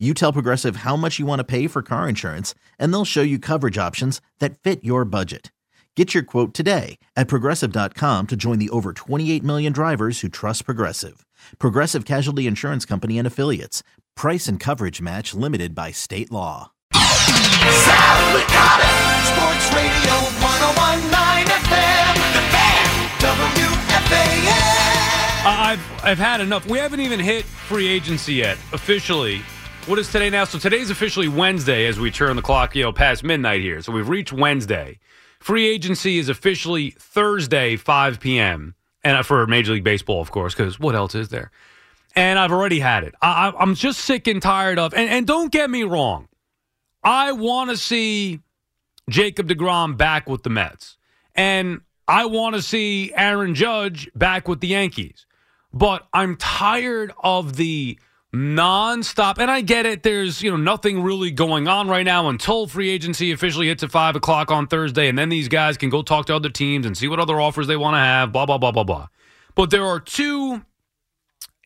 You tell Progressive how much you want to pay for car insurance, and they'll show you coverage options that fit your budget. Get your quote today at progressive.com to join the over 28 million drivers who trust Progressive. Progressive Casualty Insurance Company and Affiliates. Price and coverage match limited by state law. Sal Licata, Sports Radio 1019 FM, The Fan, WFAN. I've I've had enough. We haven't even hit free agency yet officially. What is today now? So today's officially Wednesday as we turn the clock, you know, past midnight here. So we've reached Wednesday. Free agency is officially Thursday, 5 p.m. And uh, for Major League Baseball, of course, because what else is there? And I've already had it. I, I'm just sick and tired of. And, and don't get me wrong, I want to see Jacob DeGrom back with the Mets. And I want to see Aaron Judge back with the Yankees. But I'm tired of the nonstop. And I get it. There's, you know, nothing really going on right now until free agency officially hits at five o'clock on Thursday. And then these guys can go talk to other teams and see what other offers they want to have, blah, blah, blah, blah, blah. But there are two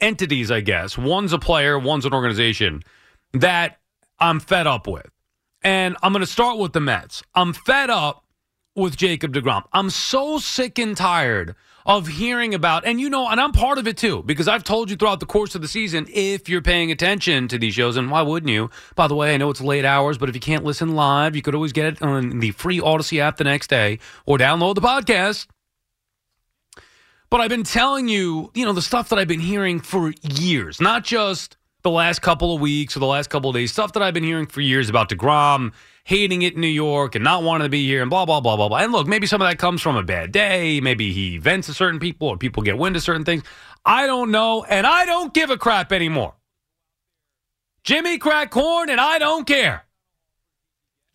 entities, I guess. One's a player, one's an organization that I'm fed up with. And I'm going to start with the Mets. I'm fed up with Jacob DeGrom. I'm so sick and tired of hearing about, and you know, and I'm part of it too, because I've told you throughout the course of the season, if you're paying attention to these shows, and why wouldn't you? By the way, I know it's late hours, but if you can't listen live, you could always get it on the free Audacy app the next day or download the podcast. But I've been telling you, you know, the stuff that I've been hearing for years, not just the last couple of weeks or the last couple of days, stuff that I've been hearing for years about DeGrom hating it in New York and not wanting to be here and blah, blah, blah, blah, blah. And look, maybe some of that comes from a bad day. Maybe he vents to certain people or people get wind of certain things. I don't know. And I don't give a crap anymore. Jimmy crack corn and I don't care.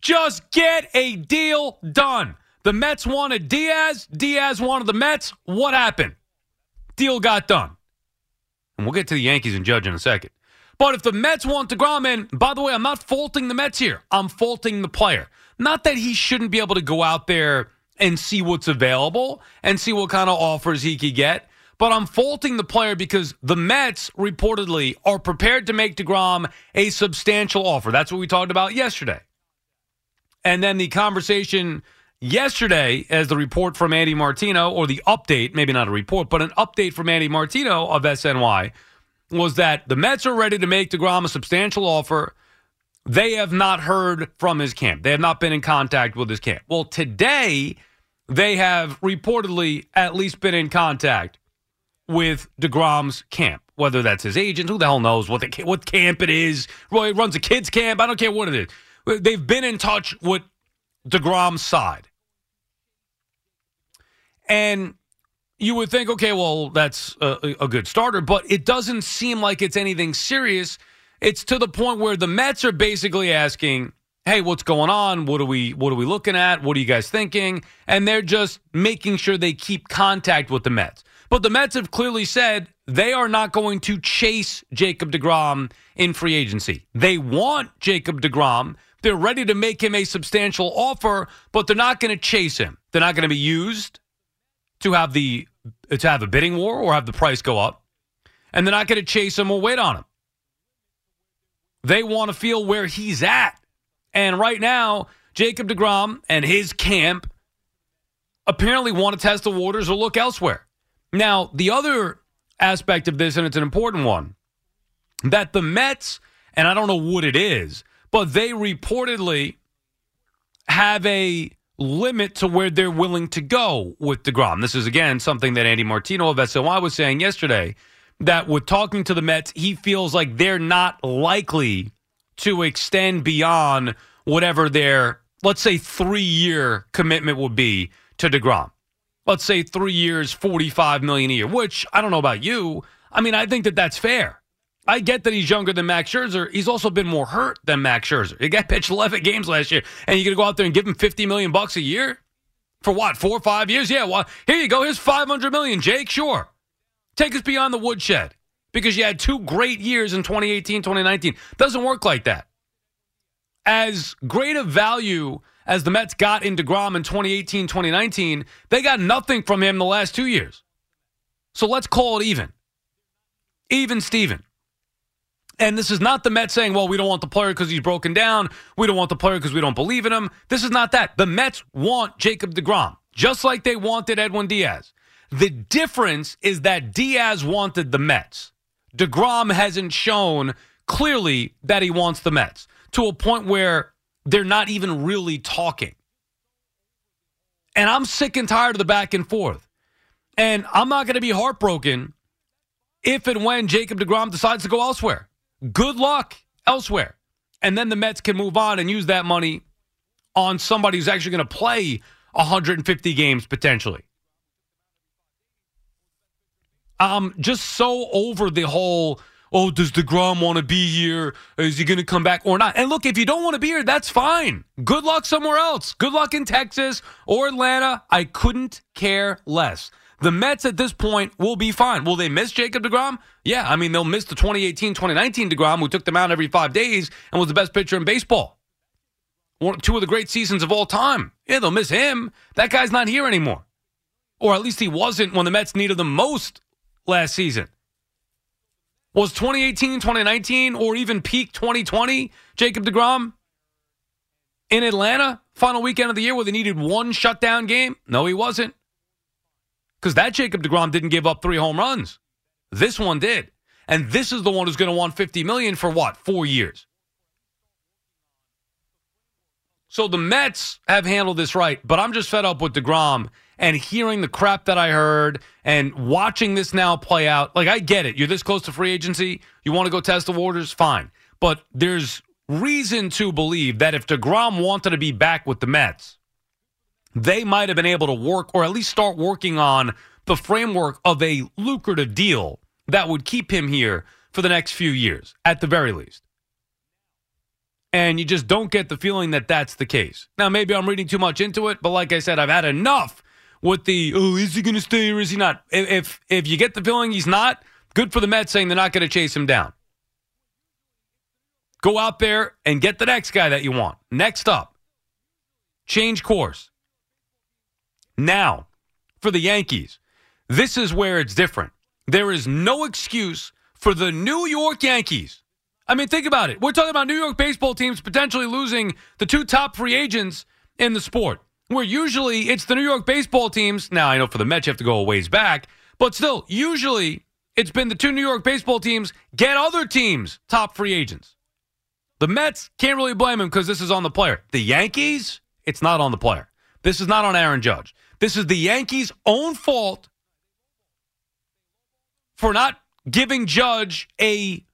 Just get a deal done. The Mets wanted Diaz. Diaz wanted the Mets. What happened? Deal got done. And we'll get to the Yankees and Judge in a second. But if the Mets want DeGrom in, by the way, I'm not faulting the Mets here. I'm faulting the player. Not that he shouldn't be able to go out there and see what's available and see what kind of offers he could get. But I'm faulting the player because the Mets reportedly are prepared to make DeGrom a substantial offer. That's what we talked about yesterday. And then the conversation yesterday, as the report from Andy Martino, or the update, maybe not a report, but an update from Andy Martino of SNY, was that the Mets are ready to make DeGrom a substantial offer. They have not heard from his camp. They have not been in contact with his camp. Well, today, they have reportedly at least been in contact with DeGrom's camp, whether that's his agent, who the hell knows what the, what camp it is. Roy runs a kids camp. I don't care what it is. They've been in touch with DeGrom's side. And you would think, okay, well, that's a, a, good starter, but it doesn't seem like it's anything serious. It's to the point where the Mets are basically asking, "Hey, what's going on? What are we what are we looking at? What are you guys thinking?" And they're just making sure they keep contact with the Mets. But the Mets have clearly said they are not going to chase Jacob DeGrom in free agency. They want Jacob DeGrom. They're ready to make him a substantial offer, but they're not going to chase him. They're not going to be used to have the to have a bidding war or have the price go up, and they're not going to chase him or wait on him. They want to feel where he's at, and right now, Jacob Degrom and his camp apparently want to test the waters or look elsewhere. Now, the other aspect of this, and it's an important one, that the Mets, and I don't know what it is, but they reportedly have a limit to where they're willing to go with DeGrom. This is, again, something that Andy Martino of SNY was saying yesterday that with talking to the Mets, he feels like they're not likely to extend beyond whatever their, let's say, three year commitment would be to DeGrom. Let's say three years, 45 million a year, which I don't know about you. I mean, I think that that's fair. I get that he's younger than Max Scherzer. He's also been more hurt than Max Scherzer. He got pitched 11 games last year, and you're going to go out there and give him 50 million bucks a year for what? Four or five years? Yeah. Well, here you go. Here's 500 million, Jake. Sure. Take us beyond the woodshed because you had two great years in 2018, 2019. Doesn't work like that. As great a value as the Mets got in DeGrom in 2018, 2019, they got nothing from him the last two years. So let's call it even. Even Steven. And this is not the Mets saying, well, we don't want the player because he's broken down. We don't want the player because we don't believe in him. This is not that. The Mets want Jacob DeGrom, just like they wanted Edwin Diaz. The difference is that Diaz wanted the Mets. DeGrom hasn't shown clearly that he wants the Mets to a point where they're not even really talking. And I'm sick and tired of the back and forth. And I'm not going to be heartbroken if and when Jacob DeGrom decides to go elsewhere. Good luck elsewhere. And then the Mets can move on and use that money on somebody who's actually going to play 150 games potentially. I'm just so over the whole, oh, does DeGrom want to be here? Is he going to come back or not? And look, if you don't want to be here, that's fine. Good luck somewhere else. Good luck in Texas or Atlanta. I couldn't care less. The Mets at this point will be fine. Will they miss Jacob DeGrom? Yeah, I mean, they'll miss the 2018 2019 DeGrom, who took them out every five days and was the best pitcher in baseball. One, two of the great seasons of all time. Yeah, they'll miss him. That guy's not here anymore. Or at least he wasn't when the Mets needed them most last season. Was 2018, 2019, or even peak 2020 Jacob DeGrom in Atlanta, final weekend of the year where they needed one shutdown game? No, he wasn't. Because that Jacob DeGrom didn't give up three home runs. This one did. And this is the one who's going to want 50 million for what? 4 years. So the Mets have handled this right, but I'm just fed up with DeGrom and hearing the crap that I heard and watching this now play out. Like, I get it. You're this close to free agency. You want to go test the waters? Fine. But there's reason to believe that if DeGrom wanted to be back with the Mets, they might have been able to work or at least start working on the framework of a lucrative deal that would keep him here for the next few years, at the very least. And you just don't get the feeling that that's the case. Now, maybe I'm reading too much into it, but like I said, I've had enough with the oh, is he going to stay or is he not? If if you get the feeling he's not, good for the Mets saying they're not going to chase him down. Go out there and get the next guy that you want. Next up, change course. Now, for the Yankees, this is where it's different. There is no excuse for the New York Yankees. I mean, think about it. We're talking about New York baseball teams potentially losing the two top free agents in the sport, where usually it's the New York baseball teams. Now, I know for the Mets, you have to go a ways back, but still, usually it's been the two New York baseball teams get other teams top free agents. The Mets can't really blame him because this is on the player. The Yankees, it's not on the player. This is not on Aaron Judge. This is the Yankees' own fault for not giving Judge a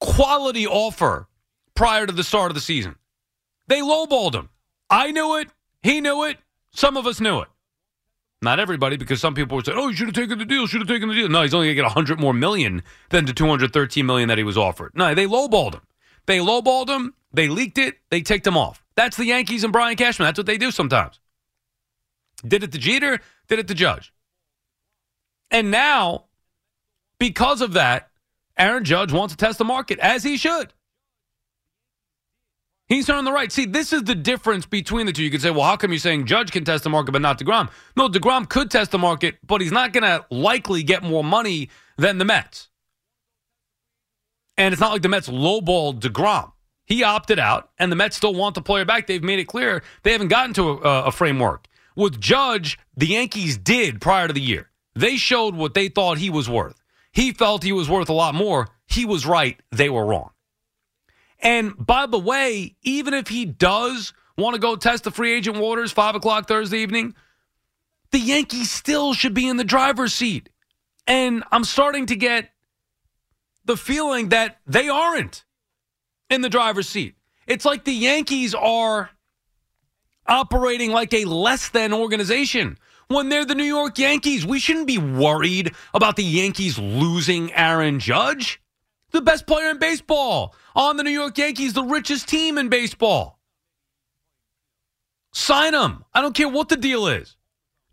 quality offer prior to the start of the season. They lowballed him. I knew it. He knew it. Some of us knew it. Not everybody, because some people were saying, "Oh, you should have taken the deal. Should have taken the deal." No, he's only going to get a hundred more million than the two hundred thirteen million that he was offered. No, they lowballed him. They lowballed him. They leaked it. They ticked him off. That's the Yankees and Brian Cashman. That's what they do sometimes. Did it to Jeter. Did it to Judge. And now, because of that, Aaron Judge wants to test the market, as he should. He's on the right. See, this is the difference between the two. You could say, well, how come you're saying Judge can test the market but not DeGrom? No, DeGrom could test the market, but he's not going to likely get more money than the Mets. And it's not like the Mets lowballed DeGrom. He opted out, and the Mets still want the player back. They've made it clear they haven't gotten to a, a framework. With Judge, the Yankees did prior to the year. They showed what they thought he was worth. He felt he was worth a lot more. He was right. They were wrong. And by the way, even if he does want to go test the free agent waters, 5 o'clock Thursday evening, the Yankees still should be in the driver's seat. And I'm starting to get the feeling that they aren't in the driver's seat. It's like the Yankees are operating like a less than organization when they're the New York Yankees. We shouldn't be worried about the Yankees losing Aaron Judge, the best player in baseball, on the New York Yankees, the richest team in baseball. Sign him. I don't care what the deal is.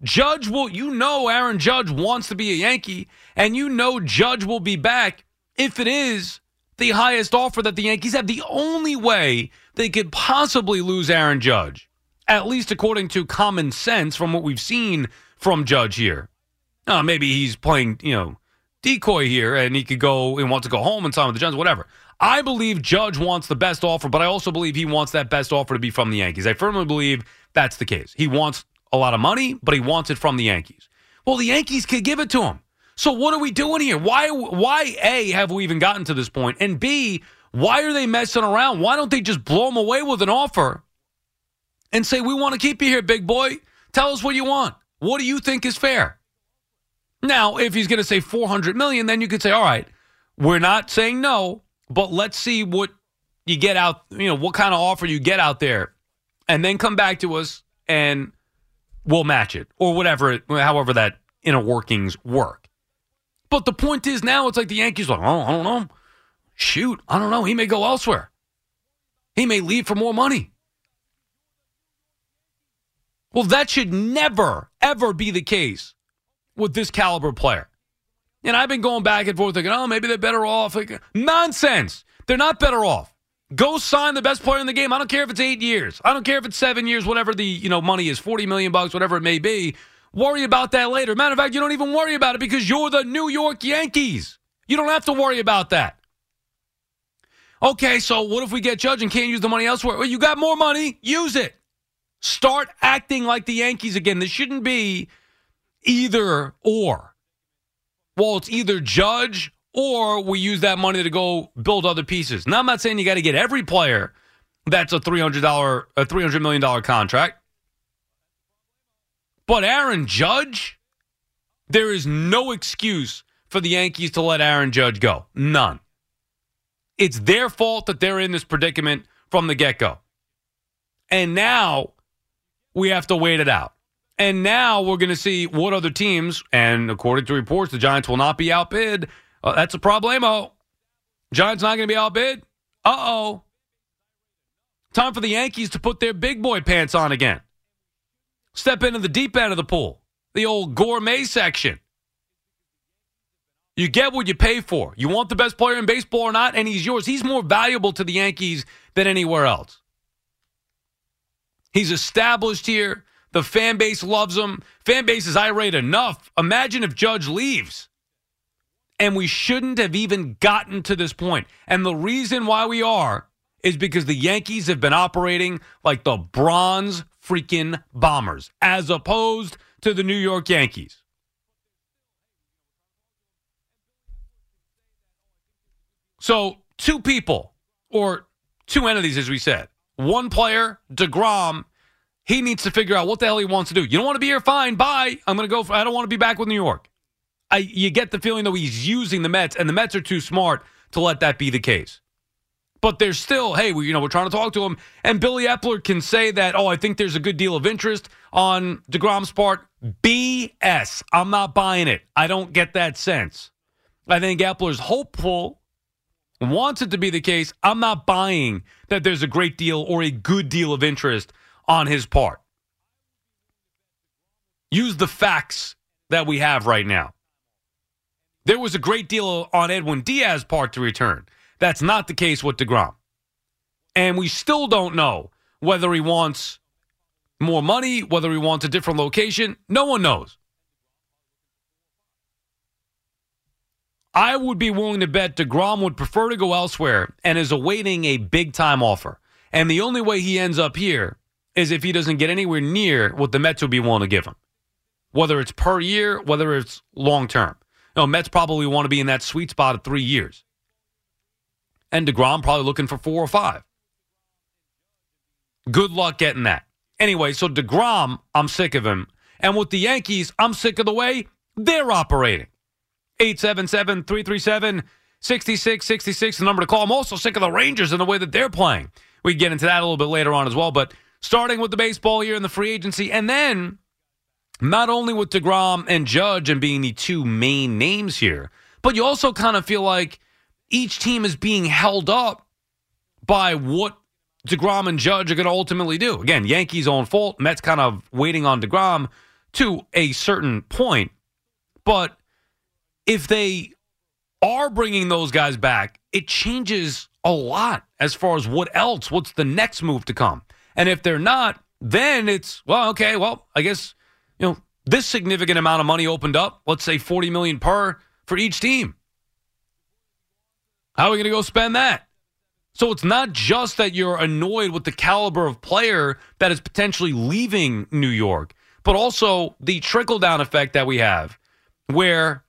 Judge will, you know, Aaron Judge wants to be a Yankee, and you know Judge will be back if it is the highest offer that the Yankees have. The only way they could possibly lose Aaron Judge, at least according to common sense from what we've seen from Judge here. Uh, maybe he's playing, you know, decoy here and he could go and want to go home and sign with the Giants, whatever. I believe Judge wants the best offer, but I also believe he wants that best offer to be from the Yankees. I firmly believe that's the case. He wants a lot of money, but he wants it from the Yankees. Well, the Yankees could give it to him. So what are we doing here? Why why A have we even gotten to this point? And B, why are they messing around? Why don't they just blow him away with an offer and say, "We want to keep you here, big boy. Tell us what you want. What do you think is fair?" Now, if he's going to say 400 million, then you could say, "All right, we're not saying no, but let's see what you get out, you know, what kind of offer you get out there and then come back to us and we'll match it or whatever, however that inner workings work. But the point is now it's like the Yankees like, oh, I don't know. Shoot, I don't know. He may go elsewhere. He may leave for more money. Well, that should never, ever be the case with this caliber player. And I've been going back and forth thinking, oh, maybe they're better off. Like, nonsense. They're not better off. Go sign the best player in the game. I don't care if it's eight years. I don't care if it's seven years, whatever the you know money is, 40 million bucks, whatever it may be. Worry about that later. Matter of fact, you don't even worry about it because you're the New York Yankees. You don't have to worry about that. Okay, so what if we get Judge and can't use the money elsewhere? Well, you got more money, use it. Start acting like the Yankees again. This shouldn't be either or. Well, it's either Judge or we use that money to go build other pieces. Now, I'm not saying you got to get every player that's a $300 a $300 million contract. But Aaron Judge, there is no excuse for the Yankees to let Aaron Judge go. None. It's their fault that they're in this predicament from the get go. And now we have to wait it out. And now we're going to see what other teams, and according to reports, the Giants will not be outbid. Uh, that's a problemo. Giants not going to be outbid. Uh oh. Time for the Yankees to put their big boy pants on again. Step into the deep end of the pool, the old gourmet section. You get what you pay for. You want the best player in baseball or not, and he's yours. He's more valuable to the Yankees than anywhere else. He's established here. The fan base loves him. Fan base is irate enough. Imagine if Judge leaves. And we shouldn't have even gotten to this point. And the reason why we are is because the Yankees have been operating like the Bronx freaking bombers, as opposed to the New York Yankees. So, two people, or two entities, as we said. One player, DeGrom, he needs to figure out what the hell he wants to do. You don't want to be here? Fine, bye. I'm going to go. For, I don't want to be back with New York. I, you get the feeling though he's using the Mets, and the Mets are too smart to let that be the case. But there's still, hey, we, you know, we're trying to talk to him, and Billy Eppler can say that. Oh, I think there's a good deal of interest on Degrom's part. BS. I'm not buying it. I don't get that sense. I think Eppler's hopeful, wants it to be the case. I'm not buying that there's a great deal or a good deal of interest on his part. Use the facts that we have right now. There was a great deal on Edwin Diaz's part to return. That's not the case with DeGrom. And we still don't know whether he wants more money, whether he wants a different location. No one knows. I would be willing to bet DeGrom would prefer to go elsewhere and is awaiting a big time offer. And the only way he ends up here is if he doesn't get anywhere near what the Mets would be willing to give him, whether it's per year, whether it's long term. No, Mets probably want to be in that sweet spot of three years. And DeGrom probably looking for four or five. Good luck getting that. Anyway, so DeGrom, I'm sick of him. And with the Yankees, I'm sick of the way they're operating. 877 337 6666, the number to call. I'm also sick of the Rangers and the way that they're playing. We get into that a little bit later on as well. But starting with the baseball here in the free agency, and then not only with DeGrom and Judge and being the two main names here, but you also kind of feel like each team is being held up by what DeGrom and Judge are going to ultimately do. Again, Yankees' own fault. Mets kind of waiting on DeGrom to a certain point. But if they are bringing those guys back, it changes a lot as far as what else, what's the next move to come. And if they're not, then it's, well, okay, well, I guess, you know, this significant amount of money opened up, let's say 40 million per for each team. How are we going to go spend that? So it's not just that you're annoyed with the caliber of player that is potentially leaving New York, but also the trickle down effect that we have where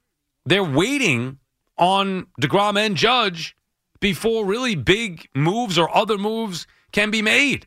they're waiting on DeGrom and Judge before really big moves or other moves can be made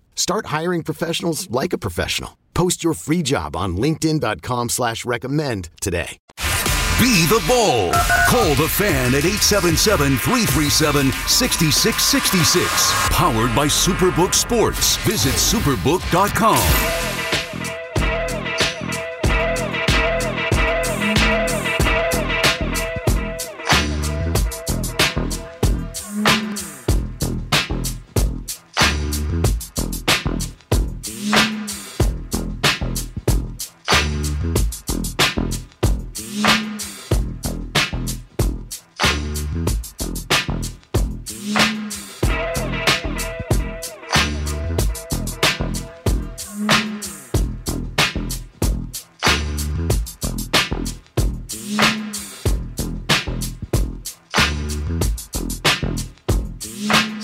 Start hiring professionals like a professional. Post your free job on linkedin.com slash recommend today. Be the Bull. Call the fan at 877-337-6666. Powered by Superbook Sports. Visit superbook.com.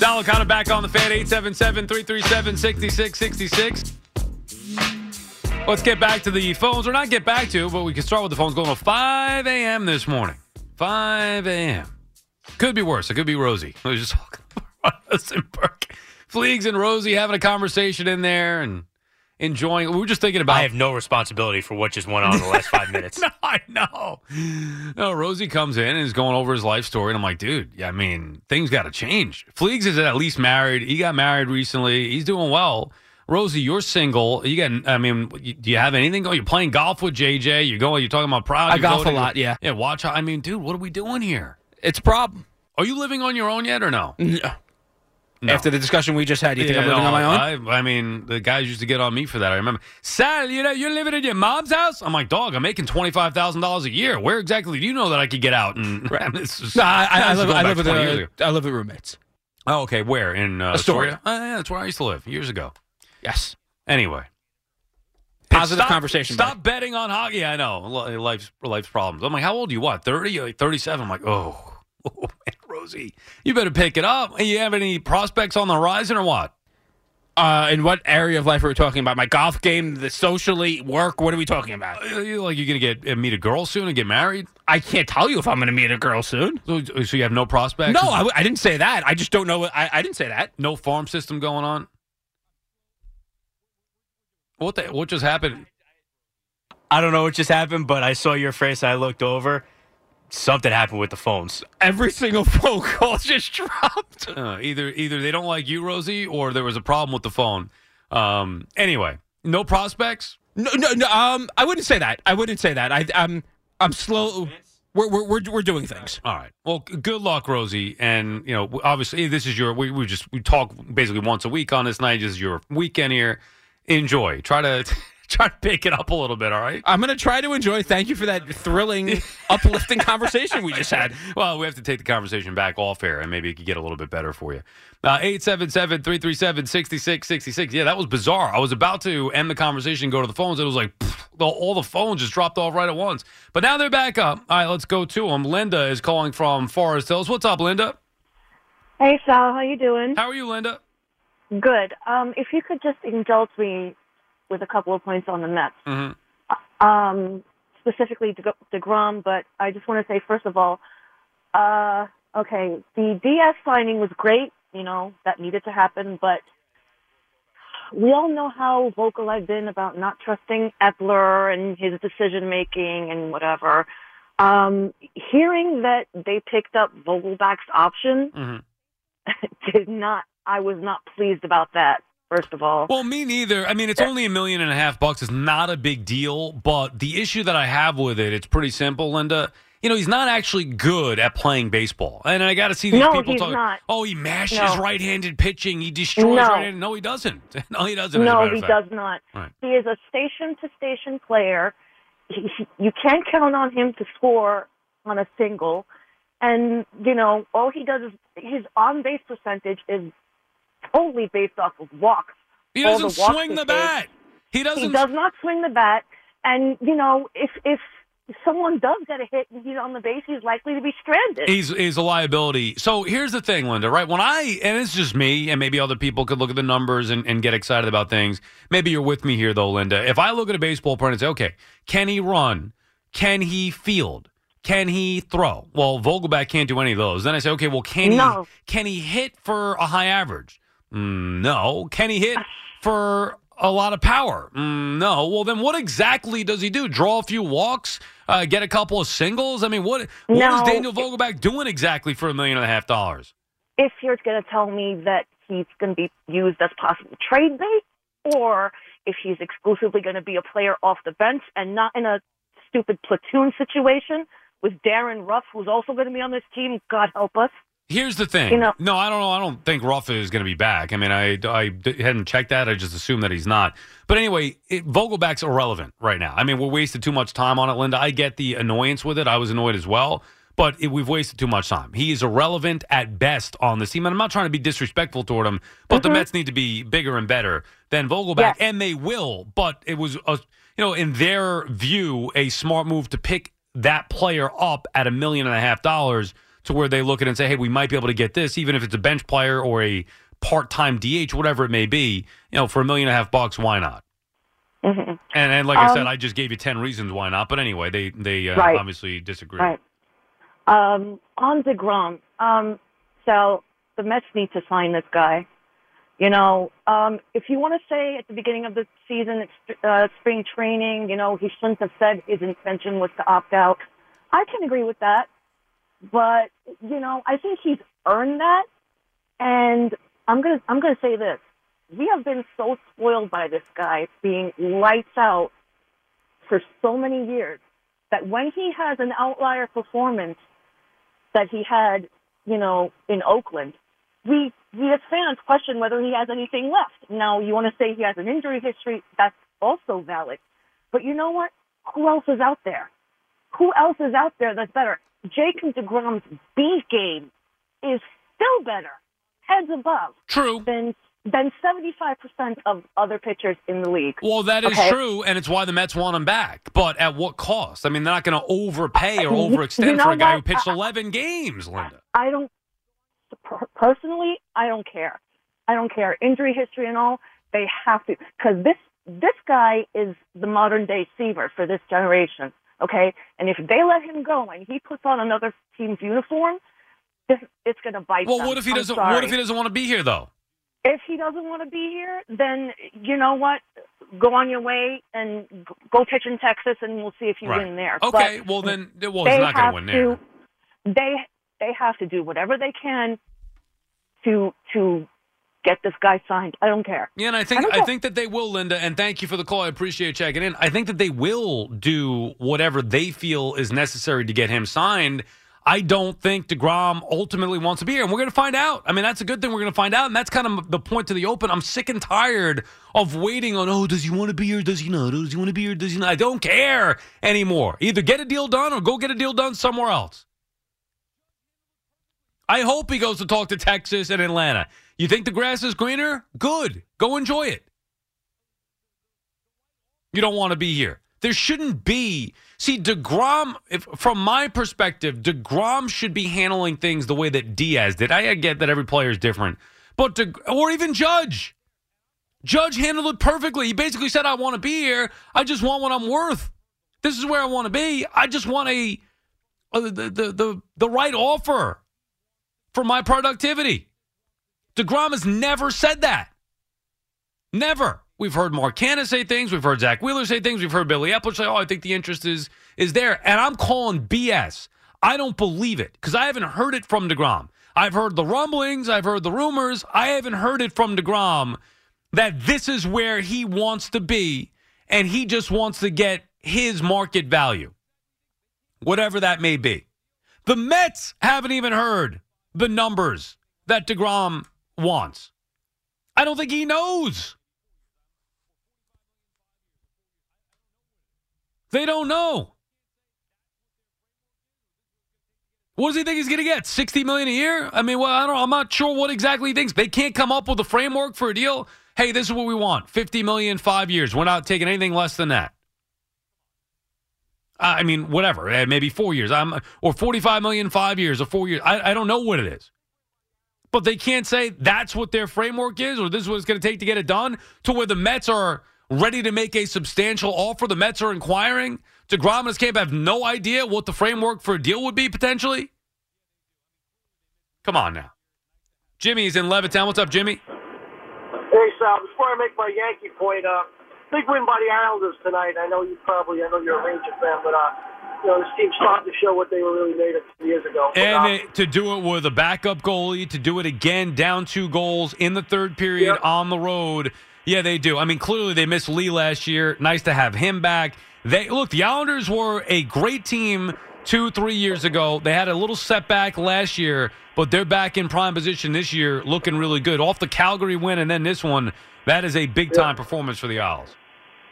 Of back on the fan 877 337 6666. Let's get back to the phones, or not get back to, but we can start with the phones going to 5 a.m. this morning. 5 a.m. Could be worse. It could be Rosie. I was just talking about Rosenberg. Fleegs and Rosie having a conversation in there and enjoying. We were just thinking about. I have no responsibility for what just went on in the last five minutes. no, I know. No, Rosie comes in and is going over his life story, and I'm like, dude, yeah, I mean, things got to change. Fleegs is at least married. He got married recently. He's doing well. Rosie, you're single. You got, I mean, you- do you have anything going? You're playing golf with JJ. You're going. You're talking about proud. I You're golf going a lot, yeah. Yeah. Watch. I mean, dude, what are we doing here? It's a problem. Are you living on your own yet or no? No. No. After the discussion we just had, you think Yeah, I'm living no, on my own? I, I mean, the guys used to get on me for that. I remember, Sal, you know, you're living in your mom's house. I'm like, dog, I'm making twenty five thousand dollars a year. Where exactly do you know that I could get out? And this is, no, I, I, I this is live, going I back live with 20 years uh, ago. I live with roommates. Oh, okay. Where in uh, Astoria. Oh, yeah, that's where I used to live years ago. Yes. Anyway, Positive Stop- conversation. Stop buddy. betting on hockey. I know Li- life's life's problems. I'm like, how old are you? What thirty? You're like thirty seven. I'm like, oh, oh man, Rosie, you better pick it up. You have any prospects on the horizon or what? Uh, in what area of life are we talking about? My golf game, the socially, work? What are we talking about? Uh, You like you're gonna get uh, meet a girl soon and get married? I can't tell you if I'm going to meet a girl soon. So, so you have no prospects? No, I didn't say that. I just don't know. I, I didn't say that. no farm system going on. What the? What just happened? I don't know what just happened, but I saw your face. I looked over. Something happened with the phones. Every single phone call just dropped. Uh, either either they don't like you, Rosie, or there was a problem with the phone. Um. Anyway, no prospects. No, no, no. Um, I wouldn't say that. I wouldn't say that. I, I'm, I'm slow. We're, we're, we're, we're doing things. All right. Well, good luck, Rosie. And you know, obviously, this is your. We, we just we talk basically once a week on this night. This is your weekend here. Enjoy. Try to try to pick it up a little bit. All right. I'm going to try to enjoy. Thank you for that thrilling, uplifting conversation we just had. Well, we have to take the conversation back off air, and maybe it could get a little bit better for you. Uh, 877 337 6666. Yeah, that was bizarre. I was about to end the conversation, go to the phones. It was like pff, the- all the phones just dropped off right at once. But now they're back up. All right, let's go to them. Linda is calling from Forest Hills. What's up, Linda? Hey Sal, how you doing? How are you, Linda? Good. Um, if you could just indulge me with a couple of points on the Mets, Mm-hmm. um, specifically De- Degrom. But I just want to say, first of all, uh, okay, the DS signing was great. You know that needed to happen, but we all know how vocal I've been about not trusting Eppler and his decision making and whatever. Um, hearing that they picked up Vogelbach's option Mm-hmm. did not. I was not pleased about that. First of all, Well, me neither. I mean, it's only a million and a half bucks. It's not a big deal, but the issue that I have with it, it's pretty simple, Linda. You know, he's not actually good at playing baseball. And I got to see these No, people talking. Oh, he mashes No. right-handed pitching. He destroys No. right-handed. No, he doesn't. No, he doesn't. no, he does not. Right. He is a station-to-station player. He, he, you can't count on him to score on a single, and you know all he does is his on-base percentage is totally based off of walks. He doesn't the swing the bat. He doesn't. He does not swing the bat, and you know if if someone does get a hit and he's on the base, he's likely to be stranded. He's, he's a liability. So here's the thing, Linda, right? When I, and it's just me, and maybe other people could look at the numbers and, and get excited about things. Maybe you're with me here, though, Linda. If I look at a baseball player and say, okay, can he run? Can he field? Can he throw? Well, Vogelbach can't do any of those. Then I say, okay, well, can No. he can he hit for a high average? Mm, no. Can he hit for a lot of power? Mm, no. Well, then what exactly does he do? Draw a few walks? Uh, get a couple of singles? I mean, what what No. is Daniel Vogelbach doing exactly for a million and a half dollars? if you're going to tell me that he's going to be used as possible trade bait, or if he's exclusively going to be a player off the bench and not in a stupid platoon situation with Darin Ruf, who's also going to be on this team. God help us. Here's the thing. You know- no, I don't know. I don't think Ruf is going to be back. I mean, I, I hadn't checked that. I just assumed that he's not. But anyway, it, Vogelbach's irrelevant right now. I mean, we're wasted too much time on it, Linda. I get the annoyance with it. I was annoyed as well. But it, we've wasted too much time. He is irrelevant at best on this team. And I'm not trying to be disrespectful toward him, but the mm-hmm. Mets need to be bigger and better than Vogelbach, Yes. and they will. But it was, a, you know, in their view, a smart move to pick that player up at a million and a half dollars to where they look at it and say, hey, we might be able to get this, even if it's a bench player or a part time DH, whatever it may be, you know, for a million and a half bucks, why not? hmm And, and like I said, Um, I just gave you 10 reasons why not. But anyway, they, they uh, Right. obviously disagree. Right. Um, on Degrom, um, so the Mets need to sign this guy. You know, um, if you want to say at the beginning of the season, it's uh, spring training, you know, he shouldn't have said his intention was to opt out. I can agree with that, but you know, I think he's earned that. And I'm gonna, I'm gonna say this: we have been so spoiled by this guy being lights out for so many years that when he has an outlier performance that he had, you know, in Oakland, we we as fans question whether he has anything left. Now, you want to say he has an injury history, that's also valid. But you know what? Who else is out there? Who else is out there that's better? Jacob DeGrom's B game is still better, heads above, True. than than 75% of other pitchers in the league. Well, that is Okay. true, and it's why the Mets want him back. But at what cost? I mean, they're not going to overpay or uh, overextend you know for a guy who what? pitched I- 11 games, Linda. I don't personally. I don't care. I don't care. Injury history and all. They have to because this this guy is the modern day Seaver for this generation. Okay, and if they let him go and he puts on another team's uniform, this, it's going to bite. Well, them. what if he I'm doesn't? sorry. What if he doesn't want to be here, though? If he doesn't want to be here, then you know what? Go on your way and go pitch in Texas, and we'll see if you Right. win there. Okay, But well then, well he's not going to win there. They they have to do whatever they can to to get this guy signed. I don't care. Yeah, and I think I I, think that they will, Linda. And thank you for the call. I appreciate checking in. I think that they will do whatever they feel is necessary to get him signed. I don't think DeGrom ultimately wants to be here. And we're going to find out. I mean, that's a good thing. We're going to find out. And that's kind of the point to the open. I'm sick and tired of waiting on, oh, does he want to be here? Does he not? Does he want to be here? Does he not? I don't care anymore. Either get a deal done or go get a deal done somewhere else. I hope he goes to talk to Texas and Atlanta. You think the grass is greener? Good. Go enjoy it. You don't want to be here. There shouldn't be. See, DeGrom, if, from my perspective, DeGrom should be handling things the way that Diaz did. I get that every player is different, but De, or even Judge. Judge handled it perfectly. He basically said, "I want to be here. I just want what I'm worth. This is where I want to be. I just want a, a the, the the the right offer for my productivity." DeGrom has never said that. Never. We've heard Mark Canha say things. We've heard Zack Wheeler say things. We've heard Billy Eppler say, "Oh, I think the interest is is there," and I'm calling BS. I don't believe it because I haven't heard it from Degrom. I've heard the rumblings. I've heard the rumors. I haven't heard it from Degrom that this is where he wants to be, and he just wants to get his market value, whatever that may be. The Mets haven't even heard the numbers that Degrom wants. I don't think he knows. They don't know. What does he think he's going to get? Sixty million a year? I mean, well, I don't. I'm not sure what exactly he thinks. They can't come up with a framework for a deal. Hey, this is what we want: fifty million, five years. We're not taking anything less than that. I mean, whatever. eh, Maybe four years. I'm or forty-five million, five years, or four years. I, I don't know what it is. But they can't say that's what their framework is, or this is what it's going to take to get it done. To where the Mets are ready to make a substantial offer. The Mets are inquiring. DeGrom and his camp have no idea what the framework for a deal would be potentially. Come on now. Jimmy's in Levittown. What's up, Jimmy? Hey, Sal, before I make my Yankee point, uh, big win by the Islanders tonight. I know you probably, I know you're a Ranger fan, but, uh, you know, this team's starting to show what they were really made of two years ago. And it- to do it with a backup goalie, to do it again down two goals in the third period Yep. on the road. Yeah, they do. I mean, clearly they missed Lee last year. Nice to have him back. They look, the Islanders were a great team two, three years ago. They had a little setback last year, but they're back in prime position this year, looking really good. Off the Calgary win and then this one, that is a big time performance for the Isles.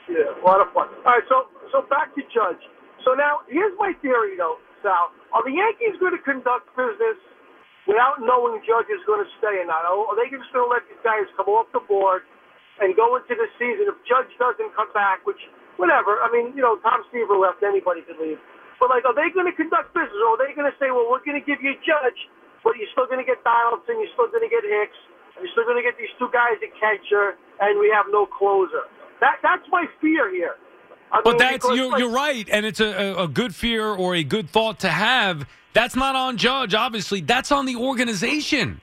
Yeah, a lot of fun. All right, so so back to Judge. So now here's my theory, though, Sal. Are the Yankees going to conduct business without knowing Judge is going to stay or not? Oh, are they just going to let these guys come off the board and go into the season if Judge doesn't come back? Which, whatever. I mean, you know, Tom Seaver left. Anybody could leave. But like, are they going to conduct business, or are they going to say, well, we're going to give you Judge, but you're still going to get Donaldson, you're still going to get Hicks, you're still going to get these two guys at catcher, and we have no closer. That that's my fear here. I But mean, that's you're, like, you're right, and it's a, a, good fear or a good thought to have. That's not on Judge, obviously. That's on the organization,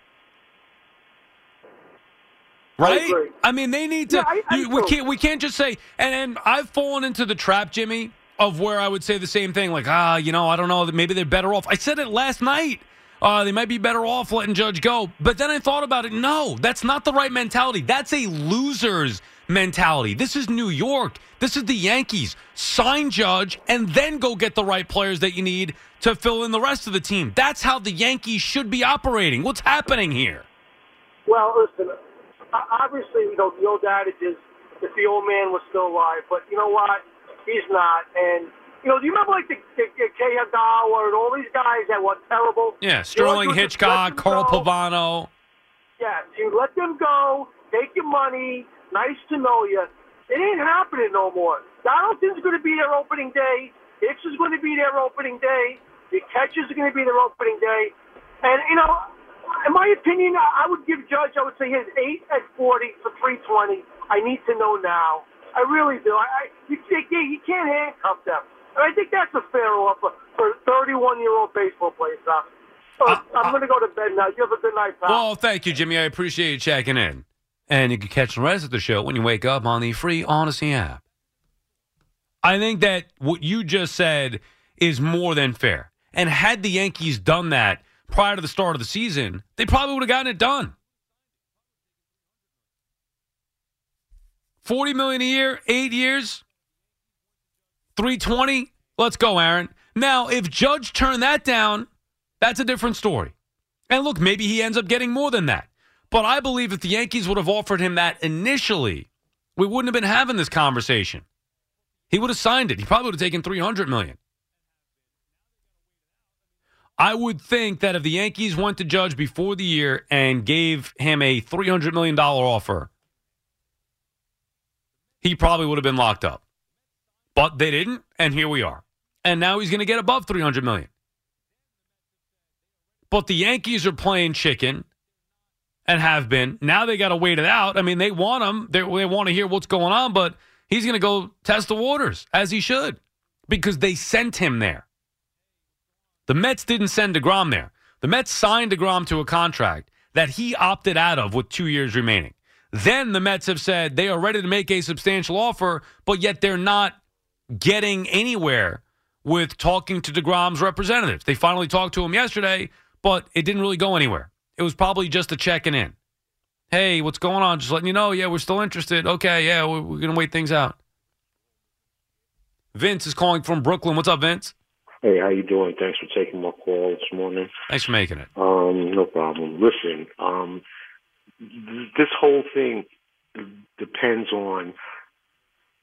right? agree. I mean, they need to. Yeah, I- I you- we can't. We can't just say. And, and I've fallen into the trap, Jimmy, of where I would say the same thing, like, ah, you know, I don't know, maybe they're better off. I said it last night. Uh, they might be better off letting Judge go. But then I thought about it. No, that's not the right mentality. That's a loser's mentality. This is New York. This is the Yankees. Sign Judge and then go get the right players that you need to fill in the rest of the team. That's how the Yankees should be operating. What's happening here? Well, listen. Obviously, you know the old adage is if the old man was still alive, but you know what? He's not. And you know, do you remember like the, the, the Kei Igawa and all these guys that were terrible? Yeah, Sterling Hitchcock, Carl. Pavano. Yeah, you let them go, take your money, nice to know you. It ain't happening no more. Donaldson's going to be there opening day. Hicks is going to be there opening day. The catchers are going to be there opening day. And, you know, in my opinion, I would give Judge, I would say his 8 at 40 for 320. I need to know now. I really do. I, I you, can't- you can't handcuff them. And I think that's a fair offer for a 31-year-old baseball player. So oh, uh, I'm uh, going to go to bed now. You have a good night, pal. Well, thank you, Jimmy. I appreciate you checking in. And you can catch the rest of the show when you wake up on the free Audacy app. I think that what you just said is more than fair. And had the Yankees done that prior to the start of the season, they probably would have gotten it done. 40 million a year, 8 years, 320. Let's go, Aaron. Now, if Judge turned that down, That's a different story. And look, maybe he ends up getting more than that. But I believe if the Yankees would have offered him that initially, we wouldn't have been having this conversation. He would have signed it. He probably would have taken 300 million. I would think that if the Yankees went to Judge before the year and gave him a $300 million offer, he probably would have been locked up. But they didn't, and here we are. And now he's going to get above 300 million. But the Yankees are playing chicken and have been. Now they got to wait it out. I mean, they want him. They, they want to hear what's going on, but he's going to go test the waters as he should because they sent him there. The Mets didn't send DeGrom there. The Mets signed DeGrom to a contract that he opted out of with two years remaining. Then the Mets have said they are ready to make a substantial offer, but yet they're not getting anywhere with talking to DeGrom's representatives. They finally talked to him yesterday, but it didn't really go anywhere. It was probably just a checking in. Hey, what's going on? Just letting you know. Yeah, we're still interested. Okay, yeah, we're, we're going to wait things out. Vince is calling from Brooklyn. What's up, Vince? Hey, how you doing? Thanks for taking my call this morning. Thanks for making it. Um, no problem. Listen, um, th- this whole thing depends on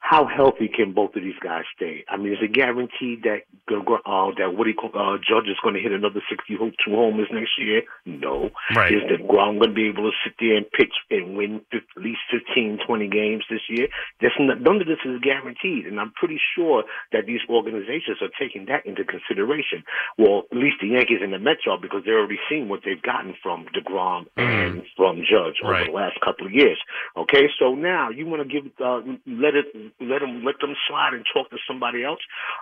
how healthy can both of these guys stay? I mean, is it guaranteed that uh, that what he uh, Judge is going to hit another sixty-two homers next year? No. Right. Is that Grom going to be able to sit there and pitch and win at least 15, 20 games this year? This, none of this is guaranteed, and I'm pretty sure that these organizations are taking that into consideration. Well, at least the Yankees and the Mets are because they're already seeing what they've gotten from Degrom and from Judge over Right. the last couple of years. Okay, so now you want to give uh, let it let them let them slide and talk to somebody else.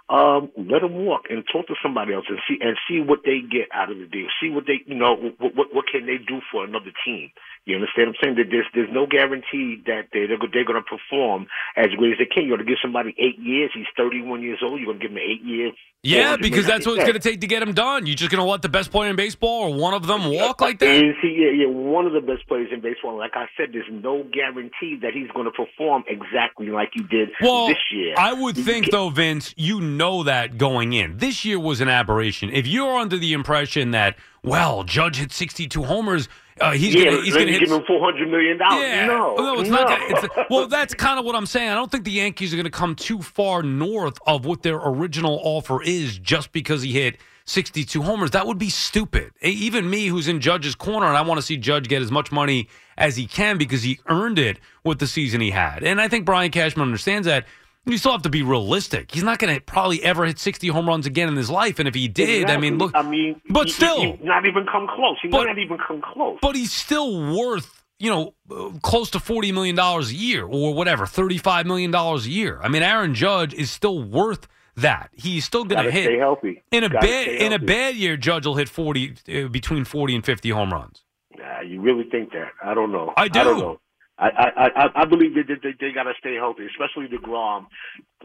Um, let them walk and talk to somebody else and see and see what they get out of the deal. See what they you know what what, what can they do for another team. You understand what I'm saying? That there's there's no guarantee that they they're, they're going to perform as great as they can. You're going to give somebody eight years. He's 31 years old. You're going to give him eight years. Yeah, because that's what it's going to take to get him done. You're just going to let the best player in baseball or one of them uh, walk like that? Is he yeah, yeah, one of the best players in baseball? Like I said, there's no guarantee that he's going to perform exactly like he did Well, this year. I would think, though, Vince, you know that going in. This year was an aberration. If you're under the impression that, well, Judge hit 62 homers, uh, he's yeah, going to he's going to give him 400 million dollars. Yeah. No, no, it's not. Gonna, it's, well, that's kind of what I'm saying. I don't think the Yankees are going to come too far north of what their original offer is just because he hit 62 homers. That would be stupid. Even me, who's in Judge's corner, and I want to see Judge get as much money as he can because he earned it with the season he had. And I think Brian Cashman understands that. You still have to be realistic. He's not going to probably ever hit 60 home runs again in his life. And if he did, I mean, look, I mean, but he- still, he- not even come close. He But- might not even come close. but he's still worth you know uh, close to forty million dollars a year or whatever, thirty five million dollars a year. I mean, Aaron Judge is still worth that. He's still going Gotta hit stay healthy. in a Gotta bad in a bad year. Judge will hit forty uh, between forty and fifty home runs. Nah, you really think that? I don't know. I do. I don't know. I I I, believe that they, they, they got to stay healthy, especially Degrom.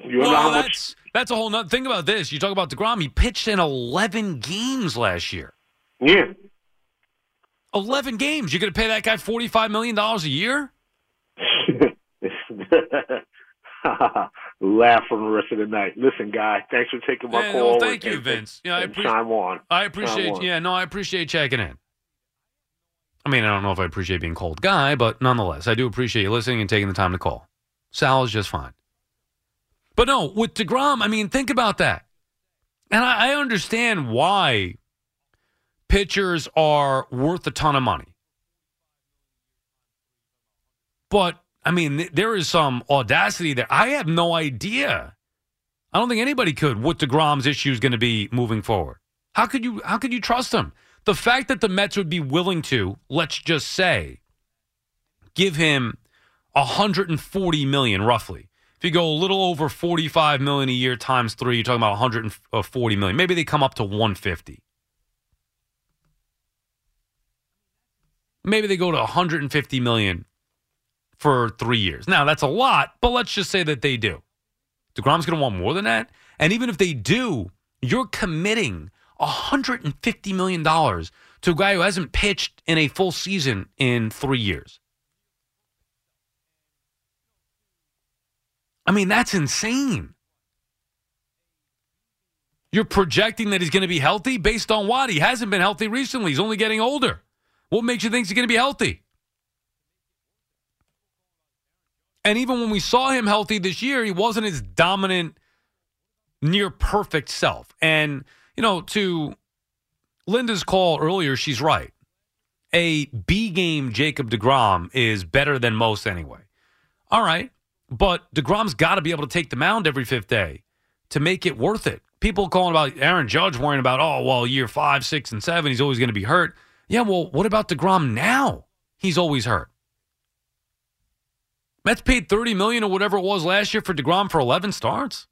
You know well, how much? that's that's a whole nother. Think about this. You talk about Degrom. He pitched in eleven games last year. Yeah. Eleven games. You're going to pay that guy forty five million dollars a year? Laugh for the rest of the night. Listen, guy, thanks for taking my Yeah, call. well, thank and- you, Vince. Yeah, I appreciate. chime on. I appreciate. On. Yeah, no, I appreciate checking in. I mean, I don't know if I appreciate being cold guy, but nonetheless, I do appreciate you listening and taking the time to call. Sal is just fine. But no, with Degrom, I mean, think about that, and I, I understand why pitchers are worth a ton of money. But I mean, th- there is some audacity there. I have no idea. I don't think anybody could what Degrom's issue is going to be moving forward. How could you? How could you trust him? The fact that the Mets would be willing to, let's just say, give him 140 million roughly. If you go a little over 45 million a year times three, you're talking about 140 million. Maybe they come up to 150. Maybe they go to 150 million for three years. Now that's a lot, but let's just say that they do. DeGrom's going to want more than that. And even if they do, you're committing $150 million to a guy who hasn't pitched in a full season in three years. I mean, that's insane. You're projecting that he's going to be healthy based on what? He hasn't been healthy recently. He's only getting older. What makes you think he's going to be healthy? And even when we saw him healthy this year, he wasn't his dominant, near perfect self. And, you know, to Linda's call earlier, she's right. A B game Jacob DeGrom is better than most anyway. All right. But DeGrom's got to be able to take the mound every fifth day to make it worth it. People calling about Aaron Judge worrying about, oh, well, year five, six, and seven, he's always going to be hurt. Yeah, well, what about DeGrom now? He's always hurt. Mets paid 30 million or whatever it was last year for DeGrom for 11 starts.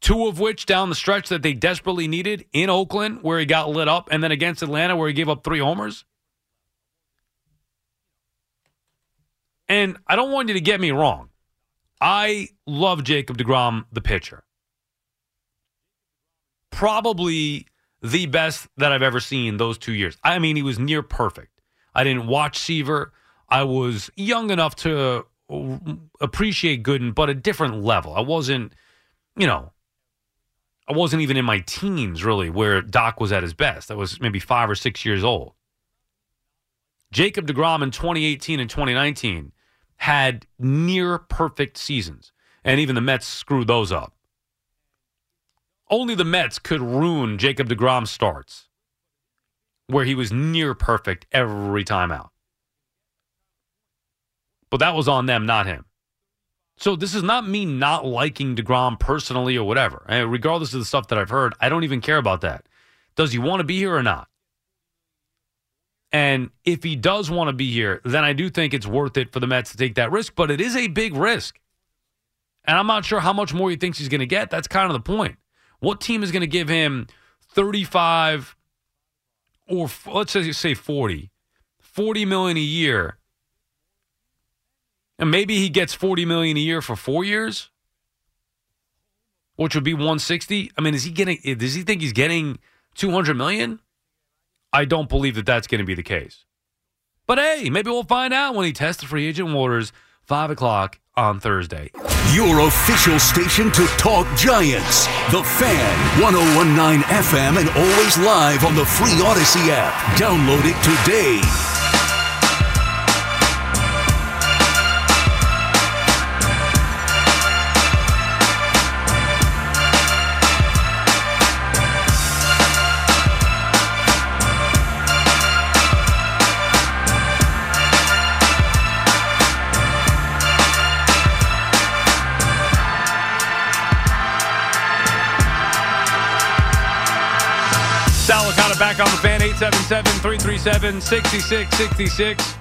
Two of which down the stretch that they desperately needed in Oakland, where he got lit up, and then against Atlanta, where he gave up three homers. And I don't want you to get me wrong. I love Jacob DeGrom, the pitcher. Probably the best that I've ever seen those two years. I mean, he was near perfect. I didn't watch Seaver. I was young enough to appreciate Gooden, but a different level. I wasn't, you know, I wasn't even in my teens really where Doc was at his best. I was maybe five or six years old. Jacob DeGrom in 2018 and 2019 had near perfect seasons, and even the Mets screwed those up. Only the Mets could ruin Jacob DeGrom starts where he was near perfect every time out. But that was on them, not him. So this is not me not liking DeGrom personally or whatever. And regardless of the stuff that I've heard, I don't even care about that. Does he want to be here or not? And if he does want to be here, then I do think it's worth it for the Mets to take that risk, but it is a big risk. And I'm not sure how much more he thinks he's going to get. That's kind of the point. What team is going to give him 35 or let's say 40, 40 million a year and maybe he gets 40 million a year for 4 years, which would be 160. I mean, is he getting does he think he's getting 200 million? I don't believe that that's going to be the case. But hey, maybe we'll find out when he tests the free agent waters, 5 o'clock on Thursday. Your official station to talk Giants. The Fan, 1019 FM, and always live on the free Audacy app. Download it today. On the fan 877-337-6666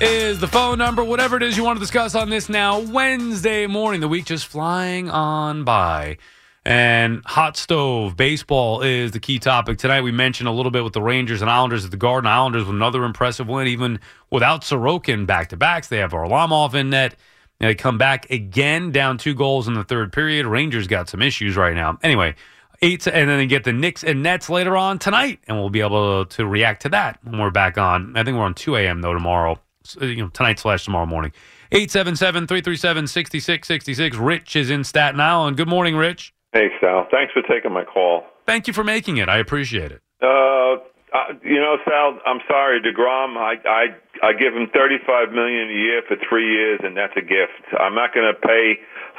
is the phone number. Whatever it is you want to discuss on this now Wednesday morning, the week just flying on by. And hot stove baseball is the key topic tonight. We mentioned a little bit with the Rangers and Islanders at the Garden. Islanders with another impressive win, even without Sorokin back to backs. They have Varlamov in net. And they come back again, down two goals in the third period. Rangers got some issues right now. Anyway, eight, and then get the Knicks and Nets later on tonight, and we'll be able to react to that when we're back on. I think we're on 2 a.m. though tomorrow, so, you know, tonight slash tomorrow morning. 877-337-6666. Rich is in Staten Island. Good morning, Rich. Hey, Sal. Thanks for taking my call. Thank you for making it. I appreciate it. Uh, uh, you know, Sal, I'm sorry, Degrom. I I I give him 35 million a year for three years, and that's a gift. I'm not going to pay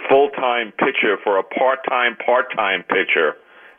full time pitcher for a part time part time pitcher.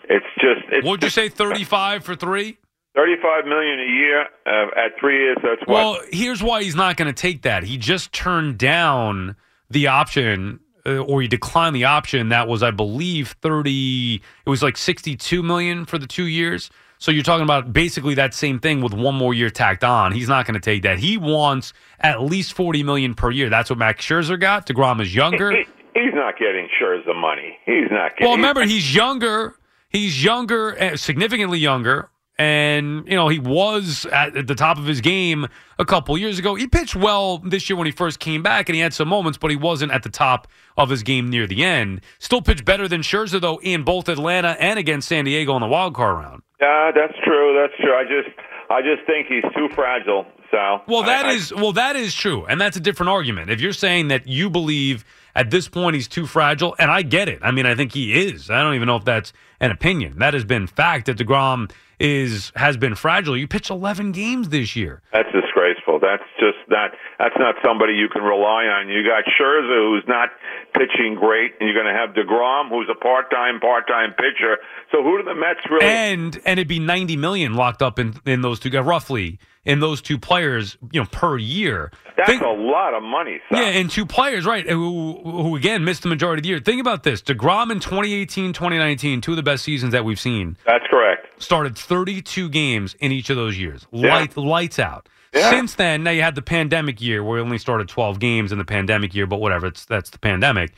It's just. It's Would you say 35 for three? 35 million a year uh, at three years. That's what. Well, here's why he's not going to take that. He just turned down the option, uh, or he declined the option that was, I believe, 30. It was like 62 million for the two years. So you're talking about basically that same thing with one more year tacked on. He's not going to take that. He wants at least 40 million per year. That's what Max Scherzer got. Degrom is younger. He's not getting Scherzer money. He's not getting. Well, remember he's younger. He's younger, uh, significantly younger, and you know he was at, the top of his game a couple years ago. He pitched well this year when he first came back, and he had some moments, but he wasn't at the top of his game near the end. Still pitched better than Scherzer though in both Atlanta and against San Diego in the wild card round. Yeah, that's true. That's true. I just I just think he's too fragile, So Well, that I- is well, that is true, and that's a different argument. If you're saying that you believe at this point he's too fragile, and I get it. I mean, I think he is. I don't even know if that's an opinion. That has been fact that Degrom is has been fragile. You pitched 11 games this year. That's disgraceful. That's just not. That's not somebody you can rely on. You got Scherzer, who's not pitching great, and you're going to have Degrom, who's a part-time, part-time pitcher. So who do the Mets really? And and it'd be 90 million locked up in in those two guys, roughly in those two players, you know, per year. That's Think- a lot of money. Sal. Yeah, and two players, right, who, who again missed the majority of the year. Think about this. DeGrom in 2018, 2019, two of the best seasons that we've seen. That's correct. Started 32 games in each of those years. Yeah. Light, lights out. Yeah. Since then, now you had the pandemic year where we only started 12 games in the pandemic year, but whatever, it's that's the pandemic.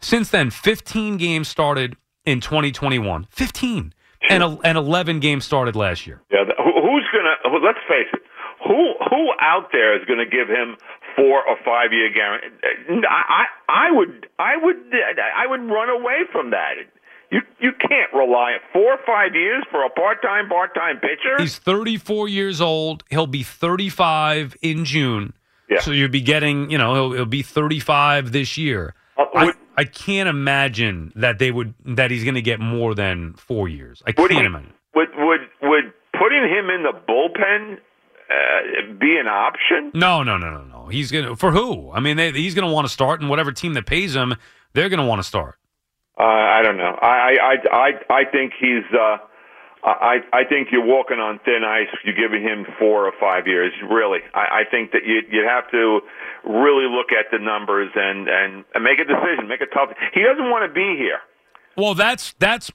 Since then, 15 games started in 2021. 15. And, and 11 games started last year. Yeah, who's gonna? Let's face it. Who who out there is going to give him four or five year guarantee? I, I I would I would I would run away from that. You you can't rely on four or five years for a part time part time pitcher. He's 34 years old. He'll be 35 in June. Yeah. So you'll be getting, you know, he'll, he'll be 35 this year. Uh, I, would- I can't imagine that they would that he's going to get more than four years. I Would can't he- imagine. would would would putting him in the bullpen uh, be an option? No, no, no, no, no. He's gonna for who? I mean, they, he's going to want to start, and whatever team that pays him, they're going to want to start. Uh, I don't know. I I I I think he's. Uh, I I think you're walking on thin ice. You're giving him four or five years. Really, I, I think that you you have to really look at the numbers and and, and make a decision. Make a tough. He doesn't want to be here. Well, that's that's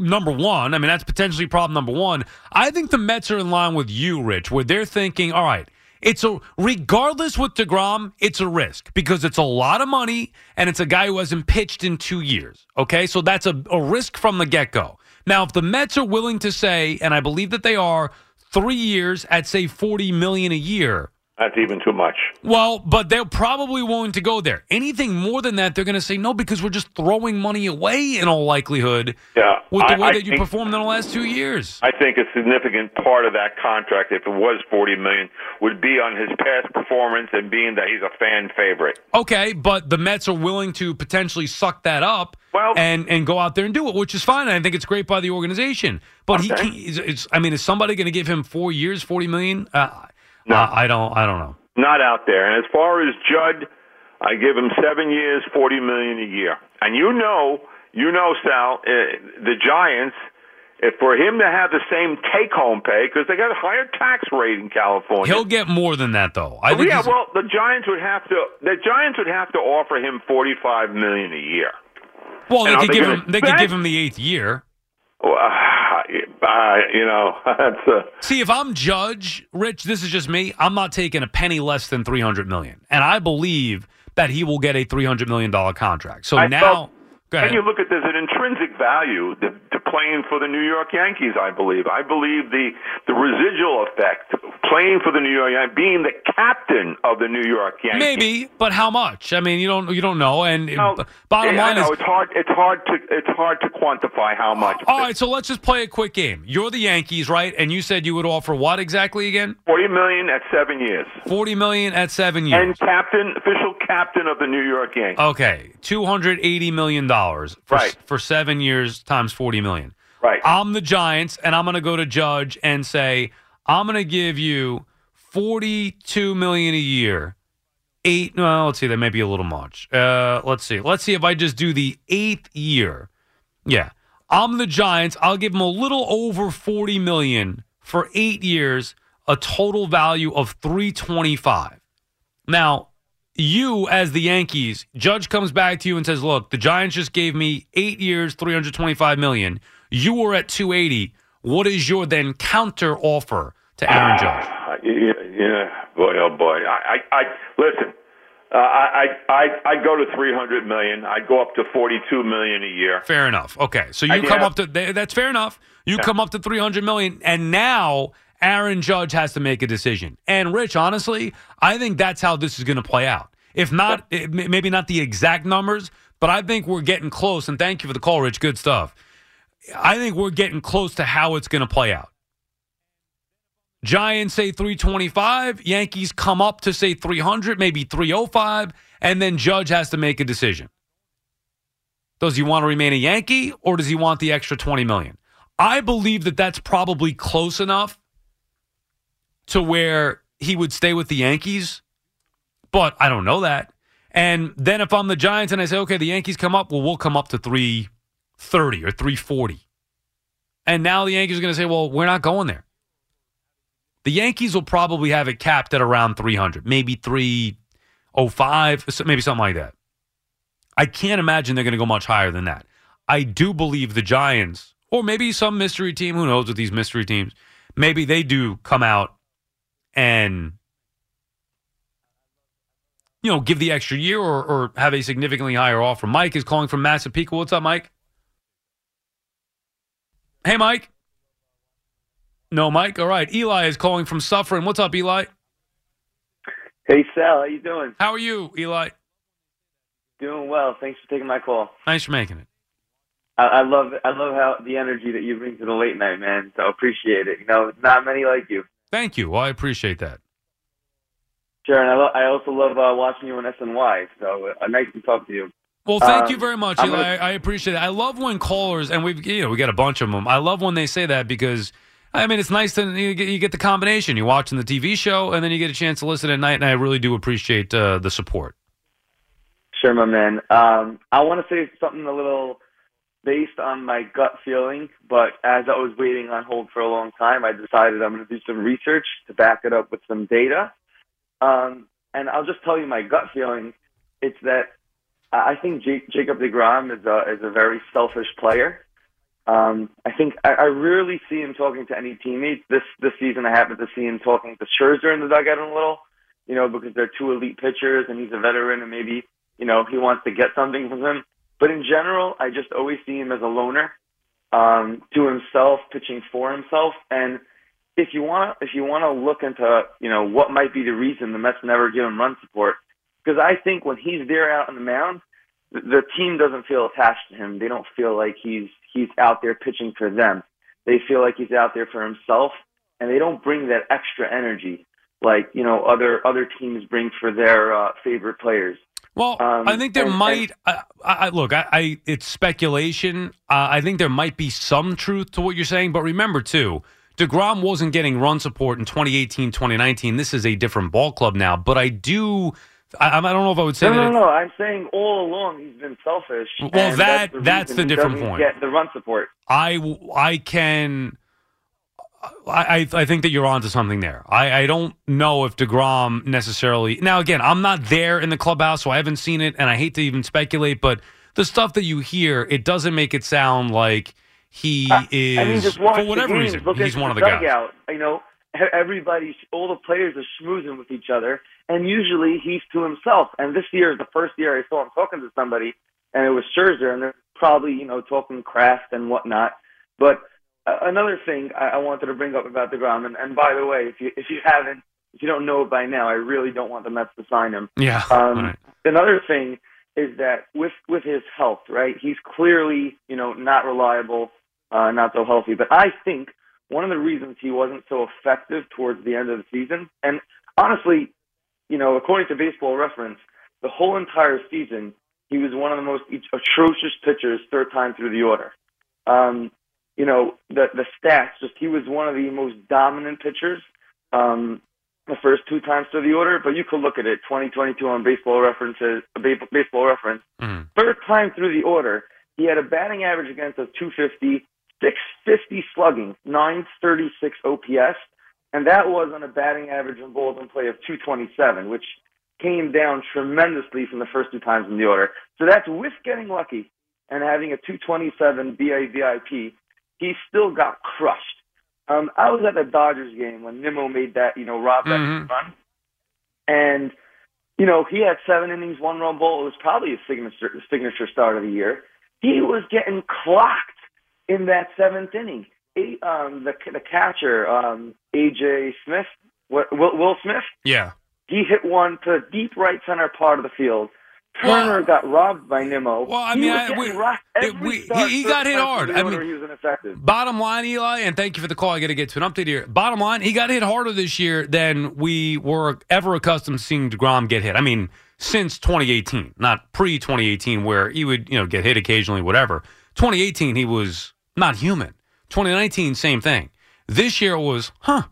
number one. I mean, that's potentially problem number one. I think the Mets are in line with you, Rich, where they're thinking, all right, it's a regardless with Degrom, it's a risk because it's a lot of money and it's a guy who hasn't pitched in two years. Okay, so that's a, a risk from the get go. Now, if the Mets are willing to say, and I believe that they are, three years at say forty million a year. That's even too much. Well, but they're probably willing to go there. Anything more than that, they're going to say no because we're just throwing money away in all likelihood Yeah, with the I- way I that you performed in the last two years. I think a significant part of that contract, if it was forty million, would be on his past performance and being that he's a fan favorite. Okay, but the Mets are willing to potentially suck that up Well, and and go out there and do it, which is fine. I think it's great by the organization. But he, Okay. can't, it's, it's, I mean, is somebody going to give him four years, forty million? Uh, no, I don't. I don't know. Not out there. And as far as Judd, I give him seven years, forty million a year. And you know, you know, Sal, uh, the Giants. If for him to have the same take-home pay, because they got a higher tax rate in California, He'll get more than that, though. I Oh, think yeah, well, the Giants would have to. The Giants would have to offer him forty-five million a year. well, they And are could give him. They could give him the eighth year. Well, uh, you know, that's a. See, if I'm Judge, Rich, this is just me. I'm not taking a penny less than three hundred million, and I believe that he will get a three hundred million dollar contract. So I now, felt-. And you look at there's an intrinsic value to, to playing for the New York Yankees. I believe. I believe the the residual effect of playing for the New York Yankees, being the captain of the New York Yankees. Maybe, but how much? I mean, you don't you don't know. And b- bottom Yeah, line know, is, it's hard. It's hard to it's hard to quantify how much. all right. So let's just play a quick game. You're the Yankees, right? And you said you would offer what exactly again? Forty million at seven years. Forty million at seven years. And captain, official captain of the New York Yankees. Okay, two hundred eighty million dollars for Right. for seven years times forty million. Right. I'm the Giants, and I'm going to go to Judge and say I'm going to give you forty-two million a year. Eight. Well, let's see. That may be a little much. Uh, let's see. Let's see if I just do the eighth year. Yeah, I'm the Giants. I'll give them a little over forty million for eight years, a total value of three twenty-five. Now, you as the Yankees, Judge comes back to you and says, "Look, the Giants just gave me 8 years, 325 million. You were at 280. What is your then counter offer to Aaron Judge?" Uh, yeah, yeah, boy, oh boy. I, I, I listen. Uh, I, I, I, go to three hundred million. I'd go up to forty-two million a year. Fair enough. Okay, so you I- come yeah. up to that's fair enough. You Yeah. come up to 300 million and now Aaron Judge has to make a decision. And Rich, honestly, I think that's how this is going to play out. If not maybe not the exact numbers, but I think we're getting close and thank you for the call Rich, good stuff. I think we're getting close to how it's going to play out. Giants say 325, Yankees come up to say 300, maybe 305, and then Judge has to make a decision. Does he want to remain a Yankee or does he want the extra 20 million? I believe that that's probably close enough to where he would stay with the Yankees, but I don't know that. And then if I'm the Giants and I say, okay, the Yankees come up, well, we'll come up to 330 or 340. And now the Yankees are going to say, well, we're not going there. The Yankees will probably have it capped at around 300, maybe 305, maybe something like that. I can't imagine they're going to go much higher than that. I do believe the Giants, or maybe some mystery team, who knows with these mystery teams, maybe they do come out and you know give the extra year or, or have a significantly higher offer. Mike is calling from Massapequa. What's up, Mike? Hey, Mike. No, Mike. All right. Eli is calling from Suffern. What's up, Eli? Hey Sal, how you doing? How are you, Eli? Doing well. Thanks for taking my call. Thanks for making it. I, I love I love how the energy that you bring to the late night, man. So appreciate it. You know, not many like you. Thank you. Well, I appreciate that. Sure, and I, lo- I also love uh, watching you on SNY. So uh, nice to talk to you. Well, thank Um, you very much, gonna- I, I appreciate it. I love when callers, and we've you know we got a bunch of them. I love when they say that because I mean it's nice to you get, you get the combination. You're watching the TV show, and then you get a chance to listen at night, and I really do appreciate uh, the support. Sure, my man. Um, I want to say something a little based on my gut feeling, but as I was waiting on hold for a long time, I decided I'm going to do some research to back it up with some data. Um, and I'll just tell you my gut feeling. It's that I think J- Jacob DeGrom is a is a very selfish player. Um, I think I, I rarely see him talking to any teammates. This this season, I happened to see him talking to Scherzer in the dugout a little, you know, because they're two elite pitchers and he's a veteran and maybe you know he wants to get something from him. But in general, I just always see him as a loner, um, to himself, pitching for himself. And if you want if you want to look into, you know, what might be the reason the Mets never give him run support, because I think when he's there out on the mound, the, team doesn't feel attached to him. They don't feel like he's he's out there pitching for them. They feel like he's out there for himself, and they don't bring that extra energy like you know other other teams bring for their uh, favorite players. Well, Um, I think there and- might. I, I, look, I, I it's speculation. Uh, I think there might be some truth to what you're saying, but remember too, Degrom wasn't getting run support in 2018, 2019. This is a different ball club now. But I do. I, I don't know if I would say No, that. no, no. I'm saying all along he's been selfish. Well, and that- the that's the different point. Get the run support. I I can. I, I I think that you're onto something there. I, I don't know if Degrom necessarily. Now again, I'm not there in the clubhouse, so I haven't seen it, and I hate to even speculate. But the stuff that you hear, it doesn't make it sound like he is I mean, for whatever games, reason. He's one of the guys. dugout. You know, everybody, all the players are schmoozing with each other, and usually he's to himself. And this year is the first year I saw him talking to somebody, and it was Scherzer, and they're probably you know talking craft and whatnot. But another thing I, I wanted to bring up about Degrom, and, and by the way, if you if you haven't, if you don't know it by now, I really don't want the Mets to sign him. Yeah. Um, right. Another thing is that with with his health, right? He's clearly you know not reliable, uh, not so healthy. But I think one of the reasons he wasn't so effective towards the end of the season, and honestly, you know, according to Baseball Reference, the whole entire season he was one of the most atrocious pitchers third time through the order. Um, you know, the the stats just he was one of the most dominant pitchers. Um, the first two times through the order, but you could look at it 2022 on Baseball References, Baseball Reference. Mhm. Third time through the order, he had a batting average against of 250, 650 slugging, 936 OPS, and that was on a batting average in balls in play of 227, which came down tremendously from the first two times in the order. So that's with getting lucky and having a 227 BABIP, he still got crushed. Um, I was at the Dodgers game when Nimmo made that, you know, Rob Redford run, and you know he had seven innings, one run ball. It was probably his signature signature start of the year. He was getting clocked in that seventh inning. A, um, the the catcher, um, AJ Smith, what, Will, Will Smith, Yeah. he hit one to deep right center part of the field. Turner got robbed by Nimmo. Well, I mean, I- we- it- we- he- he got hit hard. I mean- he was ineffective. Bottom line, Eli, and thank you for the call. I got to get to an update here. Bottom line, he got hit harder this year than we were ever accustomed to seeing Degrom get hit. I mean, since 2018, not pre 2018, where he would you know get hit occasionally, whatever. 2018, he was not human. 2019, same thing. This year was, huh?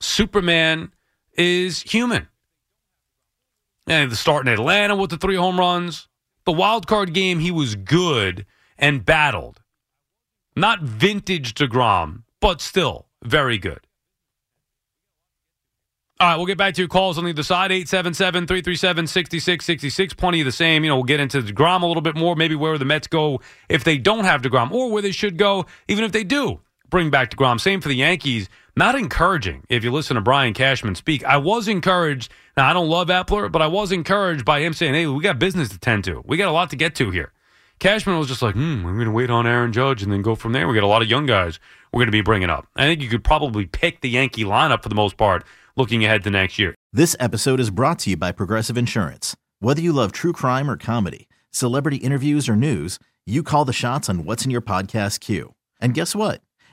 Superman is human. And the start in Atlanta with the three home runs. The wild card game, he was good and battled. Not vintage DeGrom, but still very good. All right, we'll get back to your calls on the other side. 877 337 6666. Plenty of the same. You know, we'll get into DeGrom a little bit more, maybe where the Mets go if they don't have DeGrom, or where they should go, even if they do bring back DeGrom. Same for the Yankees. Not encouraging if you listen to Brian Cashman speak. I was encouraged. Now, I don't love Eppler, but I was encouraged by him saying, hey, we got business to tend to. We got a lot to get to here. Cashman was just like, hmm, I'm going to wait on Aaron Judge and then go from there. We got a lot of young guys we're going to be bringing up. I think you could probably pick the Yankee lineup for the most part looking ahead to next year. This episode is brought to you by Progressive Insurance. Whether you love true crime or comedy, celebrity interviews or news, you call the shots on what's in your podcast queue. And guess what?